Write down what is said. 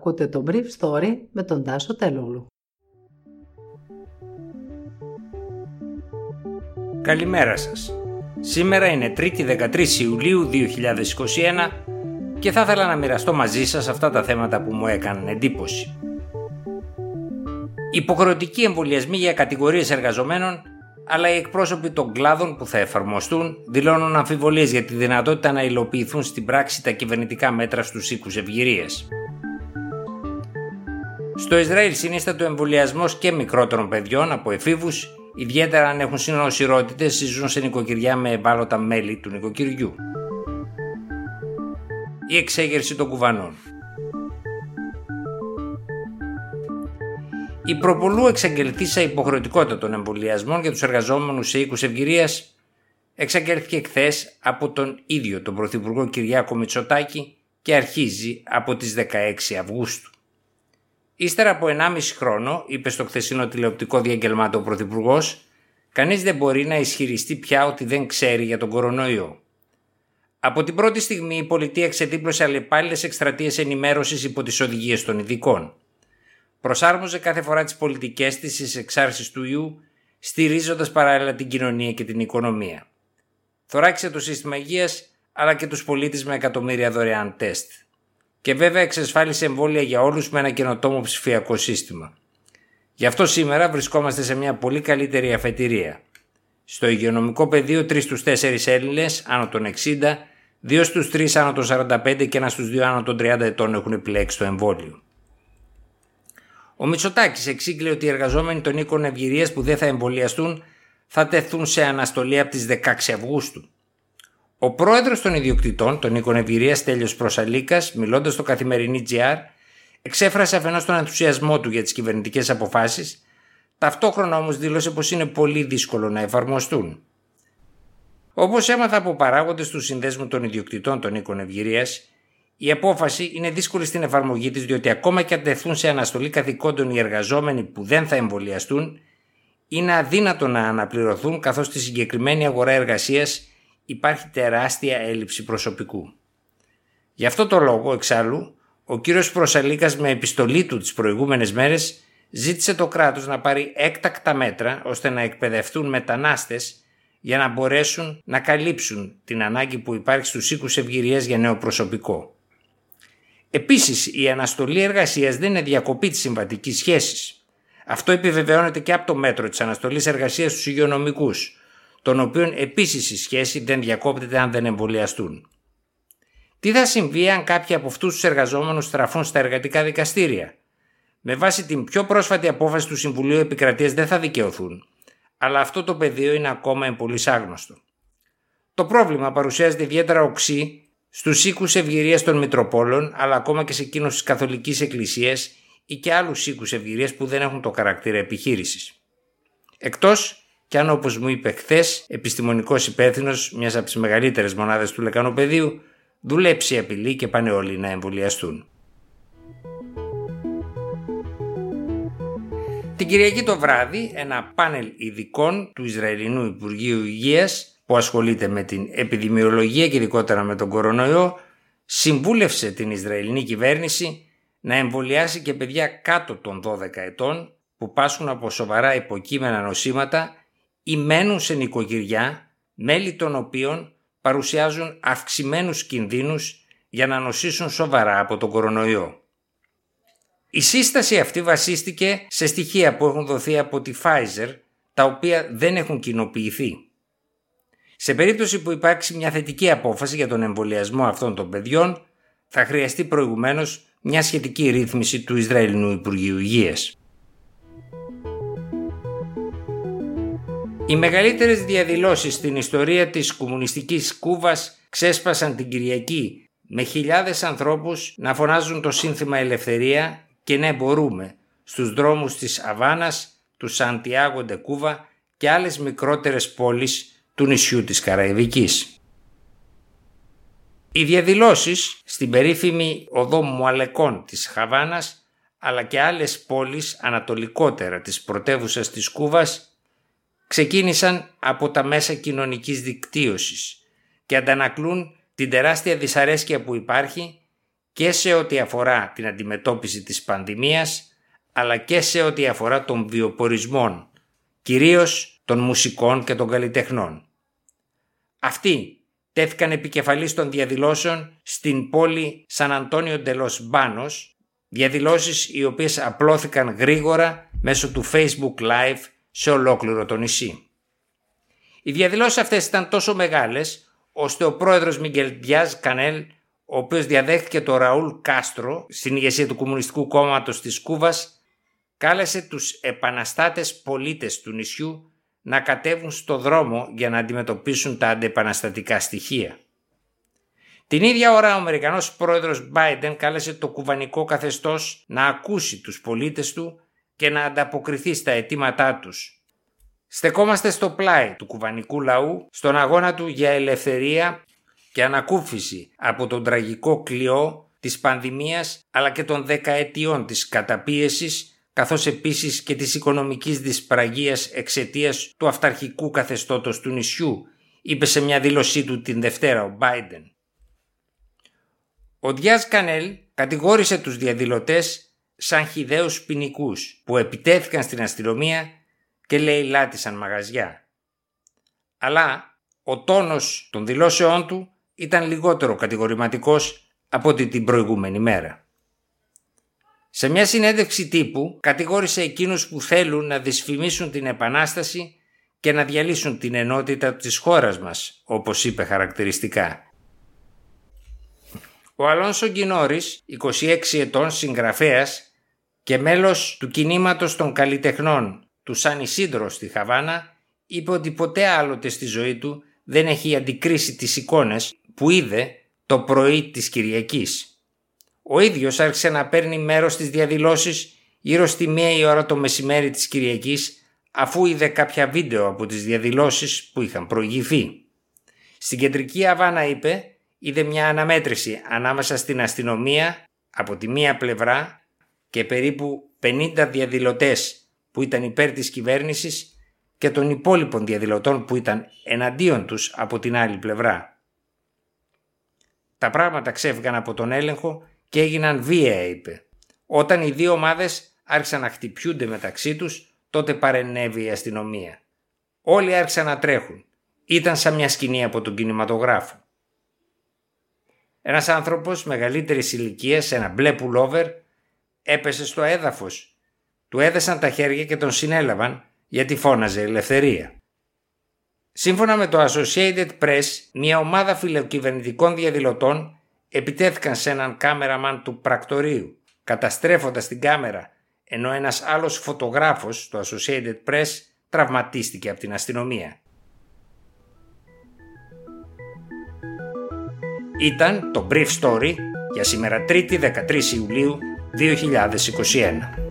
Ακούτε το Brief Story με τον Τάσο Τελούλου. Καλημέρα σας. Σήμερα είναι 3η 13 Ιουλίου 2021 και θα ήθελα να μοιραστώ μαζί σας αυτά τα θέματα που μου έκαναν εντύπωση. Υποχρεωτικοί εμβολιασμοί για κατηγορίες εργαζομένων αλλά οι εκπρόσωποι των κλάδων που θα εφαρμοστούν δηλώνουν αμφιβολίες για τη δυνατότητα να υλοποιηθούν στην πράξη τα κυβερνητικά μέτρα στους οίκους ευγυρίας. Στο Ισραήλ συνίσταται ο εμβολιασμός και μικρότερων παιδιών από εφήβους, ιδιαίτερα αν έχουν συνοσυρότητε ή ζουν σε νοικοκυριά με ευάλωτα μέλη του νοικοκυριού. Η εξέγερση των κουβανών. Η προπολού εξαγγελτήσα υποχρεωτικότητα των εμβολιασμών για τους εργαζόμενους σε οίκους ευγυρίας εξαγγέλθηκε χθε από τον ίδιο τον Πρωθυπουργό Κυριάκο Μητσοτάκη και αρχίζει από τις 16 Αυγούστου. Ύστερα από 1,5 χρόνο, είπε στο χθεσινό τηλεοπτικό διαγγελμάτο ο Πρωθυπουργός, κανείς δεν μπορεί να ισχυριστεί πια ότι δεν ξέρει για τον κορονοϊό. Από την πρώτη στιγμή η πολιτεία ξεδίπλωσε αλλεπάλληλες εκστρατείες ενημέρωσης υπό τις οδηγίες των ειδικών προσάρμοζε κάθε φορά τις πολιτικές της στις εξάρσεις του ιού, στηρίζοντας παράλληλα την κοινωνία και την οικονομία. Θωράκισε το σύστημα υγείας, αλλά και τους πολίτες με εκατομμύρια δωρεάν τεστ. Και βέβαια εξασφάλισε εμβόλια για όλους με ένα καινοτόμο ψηφιακό σύστημα. Γι' αυτό σήμερα βρισκόμαστε σε μια πολύ καλύτερη αφετηρία. Στο υγειονομικό πεδίο 3 στους 4 Έλληνες άνω των 60, 2 στους 3 άνω των 45 και 1 στους 2 άνω των 30 ετών έχουν επιλέξει το εμβόλιο. Ο Μητσοτάκης εξήγηλε ότι οι εργαζόμενοι των οίκων ευγυρίας που δεν θα εμβολιαστούν θα τεθούν σε αναστολή από τις 16 Αυγούστου. Ο πρόεδρος των ιδιοκτητών των οίκων ευγυρία Τέλειος Προσαλίκας, μιλώντας στο καθημερινή GR, εξέφρασε αφενός τον ενθουσιασμό του για τις κυβερνητικές αποφάσεις, ταυτόχρονα όμως δήλωσε πως είναι πολύ δύσκολο να εφαρμοστούν. Όπως έμαθα από παράγοντες του Συνδέσμου των Ιδιοκτητών των Οίκων Ευγυρία, η απόφαση είναι δύσκολη στην εφαρμογή της διότι ακόμα και αν τεθούν σε αναστολή καθηκόντων οι εργαζόμενοι που δεν θα εμβολιαστούν, είναι αδύνατο να αναπληρωθούν καθώς στη συγκεκριμένη αγορά εργασίας υπάρχει τεράστια έλλειψη προσωπικού. Γι' αυτό το λόγο, εξάλλου, ο κύριος Προσαλίκας με επιστολή του τις προηγούμενες μέρες ζήτησε το κράτος να πάρει έκτακτα μέτρα ώστε να εκπαιδευτούν μετανάστες για να μπορέσουν να καλύψουν την ανάγκη που υπάρχει στους οίκους ευγυρίας για νέο προσωπικό. Επίσης, η αναστολή εργασίας δεν είναι διακοπή της συμβατικής σχέσης. Αυτό επιβεβαιώνεται και από το μέτρο της αναστολής εργασίας στους υγειονομικούς, των οποίων επίσης η σχέση δεν διακόπτεται αν δεν εμβολιαστούν. Τι θα συμβεί αν κάποιοι από αυτούς τους εργαζόμενους στραφούν στα εργατικά δικαστήρια; Με βάση την πιο πρόσφατη απόφαση του Συμβουλίου Επικρατεία δεν θα δικαιωθούν, αλλά αυτό το πεδίο είναι ακόμα πολύ άγνωστο. Το πρόβλημα παρουσιάζεται ιδιαίτερα οξύ Στους οίκους ευγυρίας των Μητροπόλων, αλλά ακόμα και σε εκείνους της Καθολικής Εκκλησίας ή και άλλους οίκους ευγυρίας που δεν έχουν το χαρακτήρα επιχείρησης. Εκτός κι αν, όπως μου είπε χθες, επιστημονικός υπεύθυνος μιας από τις μεγαλύτερες μονάδες του λεκανοπεδίου, δουλέψει απειλή και πάνε όλοι να εμβολιαστούν. Την Κυριακή το βράδυ, ένα πάνελ ειδικών του Ισραηλινού Υπουργείου Υγείας που ασχολείται με την επιδημιολογία και ειδικότερα με τον κορονοϊό συμβούλευσε την Ισραηλινή κυβέρνηση να εμβολιάσει και παιδιά κάτω των 12 ετών που πάσχουν από σοβαρά υποκείμενα νοσήματα ή μένουν σε νοικοκυριά μέλη των οποίων παρουσιάζουν αυξημένους κινδύνους για να νοσήσουν σοβαρά από τον κορονοϊό. Η σύσταση αυτή βασίστηκε σε στοιχεία που έχουν δοθεί από τη Pfizer τα οποία δεν έχουν κοινοποιηθεί. Σε περίπτωση που υπάρξει μια θετική απόφαση για τον εμβολιασμό αυτών των παιδιών, θα χρειαστεί προηγουμένως μια σχετική ρύθμιση του Ισραηλινού Υπουργείου Υγείας. Οι μεγαλύτερες διαδηλώσεις στην ιστορία της κομμουνιστικής Κούβας ξέσπασαν την Κυριακή με χιλιάδες ανθρώπους να φωνάζουν το σύνθημα ελευθερία και ναι μπορούμε στους δρόμους της Αβάνας, του Σαντιάγο Κούβα και άλλες μικρότερες πόλεις του νησιού της Καραϊβικής. Οι διαδηλώσεις στην περίφημη οδό Μουαλεκών της Χαβάνας αλλά και άλλες πόλεις ανατολικότερα της πρωτεύουσας της Κούβας ξεκίνησαν από τα μέσα κοινωνικής δικτύωσης και αντανακλούν την τεράστια δυσαρέσκεια που υπάρχει και σε ό,τι αφορά την αντιμετώπιση της πανδημίας αλλά και σε ό,τι αφορά των βιοπορισμών, κυρίως των μουσικών και των καλλιτεχνών. Αυτοί τέθηκαν επικεφαλής των διαδηλώσεων στην πόλη Σαν Αντώνιο Ντελός Μπάνος, διαδηλώσεις οι οποίες απλώθηκαν γρήγορα μέσω του Facebook Live σε ολόκληρο το νησί. Οι διαδηλώσεις αυτές ήταν τόσο μεγάλες, ώστε ο πρόεδρος Μιγκελ Διάζ Κανέλ, ο οποίος διαδέχθηκε το Ραούλ Κάστρο στην ηγεσία του Κομμουνιστικού Κόμματος της Κούβας, κάλεσε τους επαναστάτες πολίτες του νησιού να κατέβουν στο δρόμο για να αντιμετωπίσουν τα αντεπαναστατικά στοιχεία. Την ίδια ώρα ο Αμερικανός πρόεδρος Biden κάλεσε το κουβανικό καθεστώς να ακούσει τους πολίτες του και να ανταποκριθεί στα αιτήματά τους. Στεκόμαστε στο πλάι του κουβανικού λαού στον αγώνα του για ελευθερία και ανακούφιση από τον τραγικό κλειό της πανδημίας αλλά και των δεκαετιών της καταπίεσης καθώς επίσης και της οικονομικής δυσπραγίας εξαιτίας του αυταρχικού καθεστώτος του νησιού, είπε σε μια δήλωσή του την Δευτέρα ο Biden. Ο Διάς Κανέλ κατηγόρησε τους διαδηλωτές σαν χιδαίους ποινικούς που επιτέθηκαν στην αστυνομία και λέει λάτισαν μαγαζιά. Αλλά ο τόνος των δηλώσεών του ήταν λιγότερο κατηγορηματικός από ό,τι την προηγούμενη μέρα. Σε μια συνέντευξη τύπου κατηγόρησε εκείνους που θέλουν να δυσφημίσουν την Επανάσταση και να διαλύσουν την ενότητα της χώρας μας, όπως είπε χαρακτηριστικά. Ο Αλόνσο Γκινόρης, 26 ετών συγγραφέας και μέλος του κινήματος των καλλιτεχνών του Σαν Ισίδρο στη Χαβάνα, είπε ότι ποτέ άλλοτε στη ζωή του δεν έχει αντικρίσει τις εικόνες που είδε το πρωί της Κυριακής. Ο ίδιος άρχισε να παίρνει μέρος στις διαδηλώσεις γύρω στη μία η ώρα το μεσημέρι της Κυριακής αφού είδε κάποια βίντεο από τις διαδηλώσεις που είχαν προηγηθεί. Στην κεντρική Αβάνα είπε είδε μια αναμέτρηση ανάμεσα στην αστυνομία από τη μία πλευρά και περίπου 50 διαδηλωτές που ήταν υπέρ της κυβέρνησης και των υπόλοιπων διαδηλωτών που ήταν εναντίον τους από την άλλη πλευρά. Τα πράγματα ξέφυγαν από τον έλεγχο και έγιναν βία, είπε. Όταν οι δύο ομάδες άρχισαν να χτυπιούνται μεταξύ τους, τότε παρενέβη η αστυνομία. Όλοι άρχισαν να τρέχουν. Ήταν σαν μια σκηνή από τον κινηματογράφο. Ένας άνθρωπος μεγαλύτερης ηλικίας, ένα μπλε πουλόβερ, έπεσε στο έδαφος. Του έδεσαν τα χέρια και τον συνέλαβαν γιατί φώναζε ελευθερία. Σύμφωνα με το Associated Press, μια ομάδα φιλοκυβερνητικών διαδηλωτών επιτέθηκαν σε έναν κάμεραμαν του πρακτορείου, καταστρέφοντας την κάμερα, ενώ ένας άλλος φωτογράφος, το Associated Press, τραυματίστηκε από την αστυνομία. Ήταν το Brief Story για σήμερα 3η 13 Ιουλίου 2021.